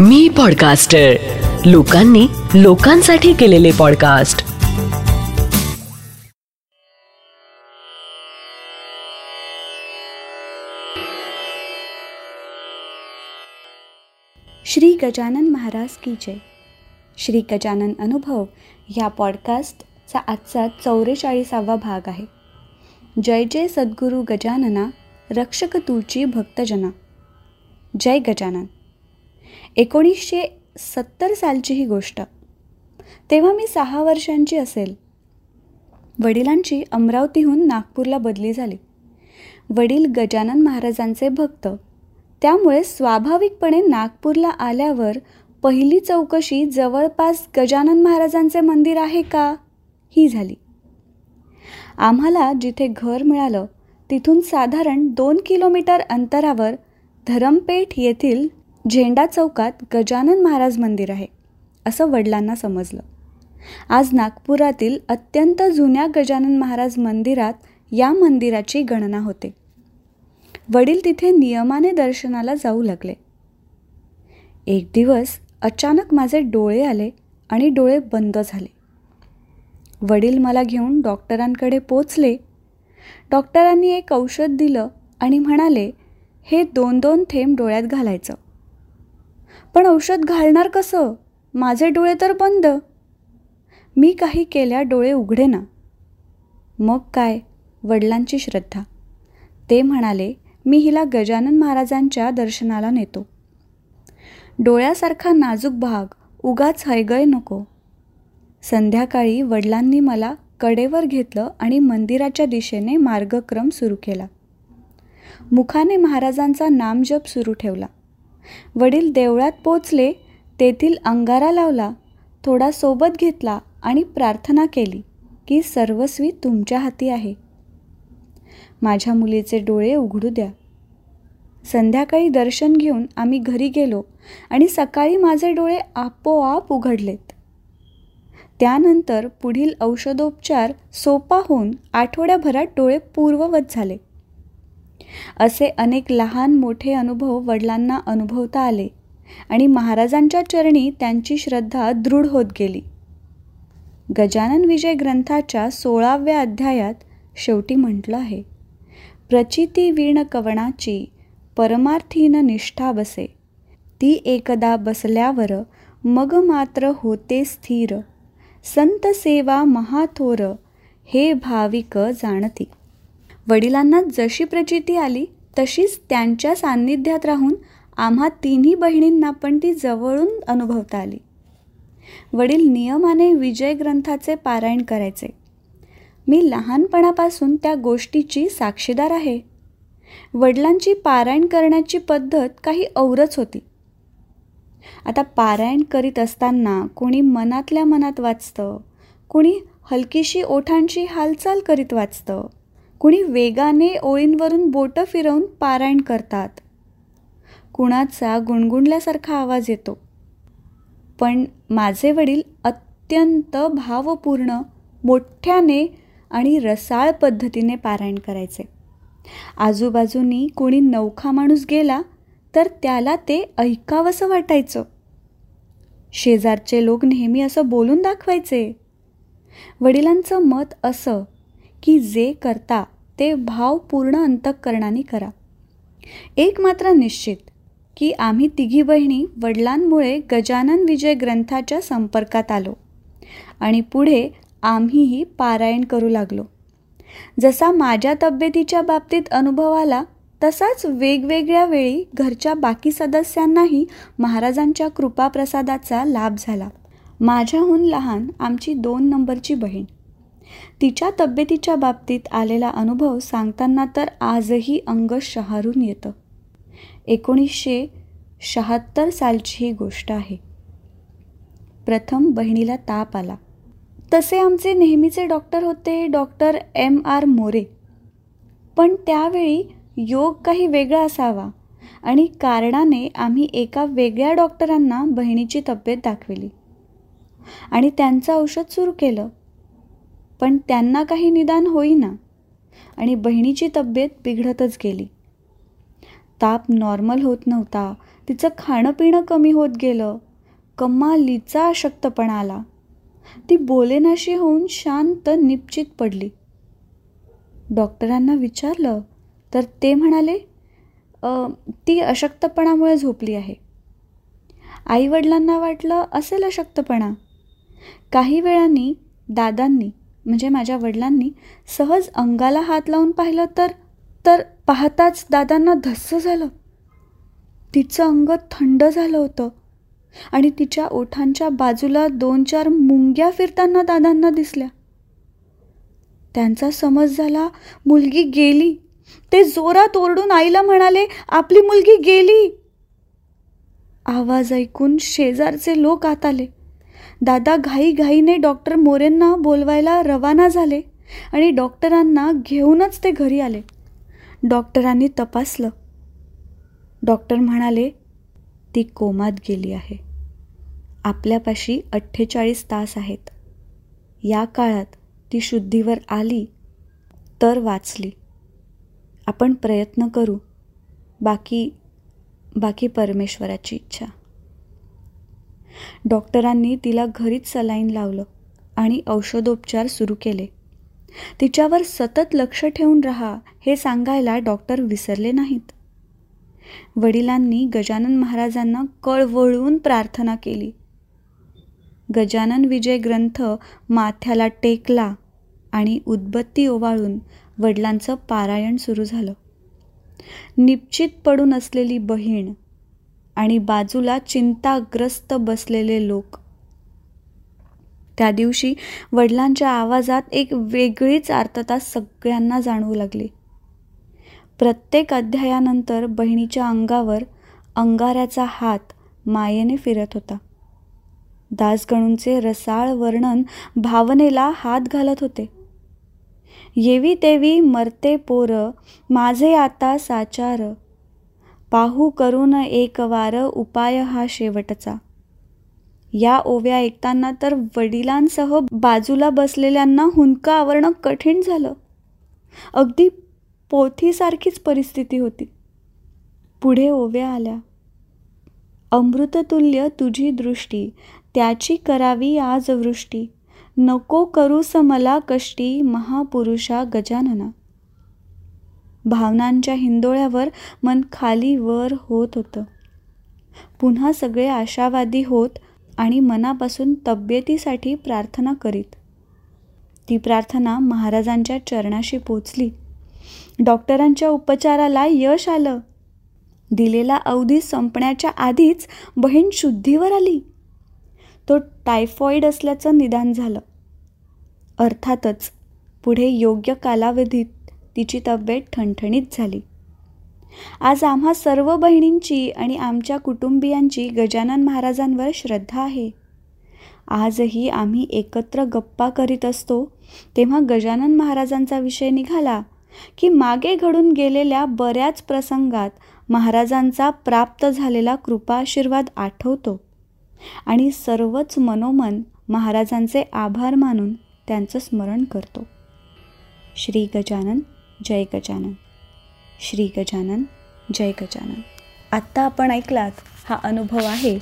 मी podcaster लोकांनी लोकांसाठी केलेले पॉडकास्ट श्री गजानन महाराज की जय. श्री गजानन अनुभव ह्या पॉडकास्टचा आजचा चौवेचाळीसावा भाग आहे. जय जय सद्गुरू गजानना रक्षक तुची भक्तजना. जय गजानन. एकोणीसशे सत्तर सालची ही गोष्ट. तेव्हा मी सहा वर्षांची असेल. वडिलांची अमरावतीहून नागपूरला बदली झाली. वडील गजानन महाराजांचे भक्त. त्यामुळे स्वाभाविकपणे नागपूरला आल्यावर पहिली चौकशी जवळपास गजानन महाराजांचे मंदिर आहे का? ही झाली. आम्हाला जिथे घर मिळालं तिथून साधारण दोन किलोमीटर अंतरावर धरमपेठ येथील झेंडा चौकात गजानन महाराज मंदिर आहे असं वडिलांना समजलं. आज नागपुरातील अत्यंत जुन्या गजानन महाराज मंदिरात या मंदिराची गणना होते. वडील तिथे नियमाने दर्शनाला जाऊ लागले. एक दिवस अचानक माझे डोळे आले आणि डोळे बंद झाले. वडील मला घेऊन डॉक्टरांकडे पोचले. डॉक्टरांनी एक औषध दिलं आणि म्हणाले हे दोन दोन थेंब डोळ्यात घालायचं. पण औषध घालणार कसं? माझे डोळे तर बंद. मी काही केल्या डोळे उघडे ना मग काय? वडिलांची श्रद्धा. ते म्हणाले मी हिला गजानन महाराजांच्या दर्शनाला नेतो. डोळ्यासारखा नाजूक भाग उगाच हयगय नको. संध्याकाळी वडिलांनी मला कडेवर घेतलं आणि मंदिराच्या दिशेने मार्गक्रम सुरू केला. मुखाने महाराजांचा नामजप सुरू ठेवला. वडील देवळात पोचले तेथील अंगारा लावला थोडा सोबत घेतला आणि प्रार्थना केली की सर्वस्वी तुमच्या हाती आहे. माझ्या मुलीचे डोळे उघडू द्या. संध्याकाळी दर्शन घेऊन आम्ही घरी गेलो आणि सकाळी माझे डोळे आपोआप उघडलेत. त्यानंतर पुढील औषधोपचार सोपा होऊन आठवड्याभरात डोळे पूर्ववत झाले. असे अनेक लहान मोठे अनुभव वडिलांना अनुभवता आले आणि महाराजांच्या चरणी त्यांची श्रद्धा दृढ होत गेली. गजानन विजय ग्रंथाच्या सोळाव्या अध्यायात शेवटी म्हटलं आहे प्रचिती वीण कवणाची परमार्थीन निष्ठा बसे. ती एकदा बसल्यावर मग मात्र होते स्थिर. संत सेवा महाथोर हे भाविक जाणती. वडिलांना जशी प्रचिती आली तशीच त्यांच्या सान्निध्यात राहून आम्हा तिन्ही बहिणींना पण ती जवळून अनुभवता आली. वडील नियमाने विजय ग्रंथाचे पारायण करायचे. मी लहानपणापासून त्या गोष्टीची साक्षीदार आहे. वडिलांची पारायण करण्याची पद्धत काही औरच होती. आता पारायण करीत असताना कोणी मनातल्या मनात वाचतं कोणी हलकीशी ओठांची हालचाल करीत वाचतं कुणी वेगाने ओळींवरून बोटं फिरवून पारायण करतात. कुणाचा गुणगुणल्यासारखा आवाज येतो. पण माझे वडील अत्यंत भावपूर्ण मोठ्याने आणि रसाळ पद्धतीने पारायण करायचे. आजूबाजूनी कोणी नौखा माणूस गेला तर त्याला ते ऐकावंसं वाटायचं. शेजारचे लोक नेहमी असं बोलून दाखवायचे. वडिलांचं मत असं की जे करता ते भावपूर्ण अंतःकरणाने करा. एक मात्र निश्चित की आम्ही तिघी बहिणी वडिलांमुळे गजानन विजय ग्रंथाच्या संपर्कात आलो आणि पुढे आम्हीही पारायण करू लागलो. जसा माझ्या तब्येतीच्या बाबतीत अनुभव आला तसाच वेगवेगळ्या वेळी घरच्या बाकी सदस्यांनाही महाराजांच्या कृपाप्रसादाचा लाभ झाला. माझ्याहून लहान आमची दोन नंबरची बहीण. तिच्या तब्येतीच्या बाबतीत आलेला अनुभव सांगताना तर आजही अंग शहारून येतं. एकोणीसशे शहात्तर सालची ही गोष्ट आहे. प्रथम बहिणीला ताप आला. तसे आमचे नेहमीचे डॉक्टर होते डॉक्टर एम आर मोरे. पण त्यावेळी योग काही वेगळा असावा आणि कारणाने आम्ही एका वेगळ्या डॉक्टरांना बहिणीची तब्येत दाखविली. आणि त्यांचं औषध सुरू केलं. पण त्यांना काही निदान होईना. आणि बहिणीची तब्येत बिघडतच गेली. ताप नॉर्मल होत नव्हता. तिचं खाणं पिणं कमी होत गेलं. कमालीचा अशक्तपणा आला. ती बोलेनाशी होऊन शांत निपचित पडली. डॉक्टरांना विचारलं तर ते म्हणाले ती अशक्तपणामुळे झोपली आहे. आईवडिलांना वाटलं असेल अशक्तपणा. काही वेळांनी दादांनी म्हणजे माझ्या वडिलांनी सहज अंगाला हात लावून पाहिलं तर तर पाहताच दादांना धस्स झालं. तिचं अंग थंड झालं होतं आणि तिच्या ओठांच्या बाजूला दोन चार मुंग्या फिरताना दादांना दिसल्या. त्यांचा समज झाला मुलगी गेली. ते जोरात ओरडून आईला म्हणाले आपली मुलगी गेली. आवाज ऐकून शेजारचे लोक आत आले. दादा घाईघाईने डॉक्टर मोरेंना बोलवायला रवाना झाले आणि डॉक्टरांना घेऊनच ते घरी आले. डॉक्टरांनी तपासलं. डॉक्टर म्हणाले ती कोमात गेली आहे. आपल्यापाशी अठ्ठेचाळीस तास आहेत. या काळात ती शुद्धीवर आली तर वाचली. आपण प्रयत्न करू. बाकी बाकी परमेश्वराची इच्छा. डॉक्टरांनी तिला घरीच सलाईन लावलं आणि औषधोपचार सुरू केले. तिच्यावर सतत लक्ष ठेवून राहा हे सांगायला डॉक्टर विसरले नाहीत. वडिलांनी गजानन महाराजांना कळवळून प्रार्थना केली. गजानन विजय ग्रंथ माथ्याला टेकला आणि उदबत्ती ओवाळून वडिलांचं पारायण सुरू झालं. निश्चित पडून असलेली बहीण आणि बाजूला चिंताग्रस्त बसलेले लोक. त्या दिवशी वडिलांच्या आवाजात एक वेगळीच आर्तता सगळ्यांना जाणवू लागली. प्रत्येक अध्यायानंतर बहिणीच्या अंगावर अंगाऱ्याचा हात मायेने फिरत होता. दासगणूंचे रसाळ वर्णन भावनेला हात घालत होते. येवी तेवी मरते पोर माझे आता साचार पाहू करून एक वार उपाय हा शेवटचा. या ओव्या ऐकताना तर वडिलांसह बाजूला बसलेल्यांना हुंका आवरणं कठीण झालं. अगदी पोथीसारखीच परिस्थिती होती. पुढे ओव्या आल्या. अमृततुल्य तुझी दृष्टी त्याची करावी आज वृष्टी. नको करूस मला कष्टी महापुरुषा गजानना. भावनांच्या हिंदोळ्यावर मन खाली वर होत होतं. पुन्हा सगळे आशावादी होत आणि मनापासून तब्येतीसाठी प्रार्थना करीत. ती प्रार्थना महाराजांच्या चरणाशी पोचली. डॉक्टरांच्या उपचाराला यश आलं. दिलेला अवधी संपण्याच्या आधीच बहीण शुद्धीवर आली. तो टायफॉईड असल्याचं निदान झालं. अर्थातच पुढे योग्य कालावधीत तिची तब्येत ठणठणीत झाली. आज आम्हा सर्व बहिणींची आणि आमच्या कुटुंबियांची गजानन महाराजांवर श्रद्धा आहे. आजही आम्ही एकत्र गप्पा करीत असतो तेव्हा गजानन महाराजांचा विषय निघाला की मागे घडून गेलेल्या बऱ्याच प्रसंगात महाराजांचा प्राप्त झालेला कृपाशीर्वाद आठवतो आणि सर्वच मनोमन महाराजांचे आभार मानून त्यांचं स्मरण करतो. श्री गजानन जय गजानन. श्री गजानन जय गजानन. आत्ता आपण ऐकलात हा अनुभव आहे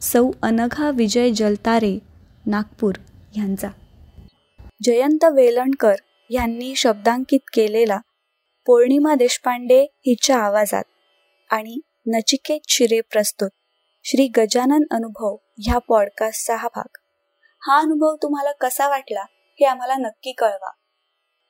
सौ अनघा विजय जलतारे नागपूर यांचा. जयंत वेलणकर यांनी शब्दांकित केलेला पौर्णिमा देशपांडे हिच्या आवाजात आणि नचिकेत शिरे प्रस्तुत श्री गजानन अनुभव ह्या पॉडकास्टचा हा भाग. हा अनुभव तुम्हाला कसा वाटला हे आम्हाला नक्की कळवा.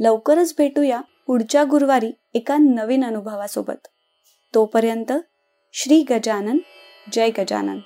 लवकरच भेटूया पुढच्या गुरुवारी एका नवीन अनुभवासोबत. तोपर्यंत श्री गजानन जय गजानन.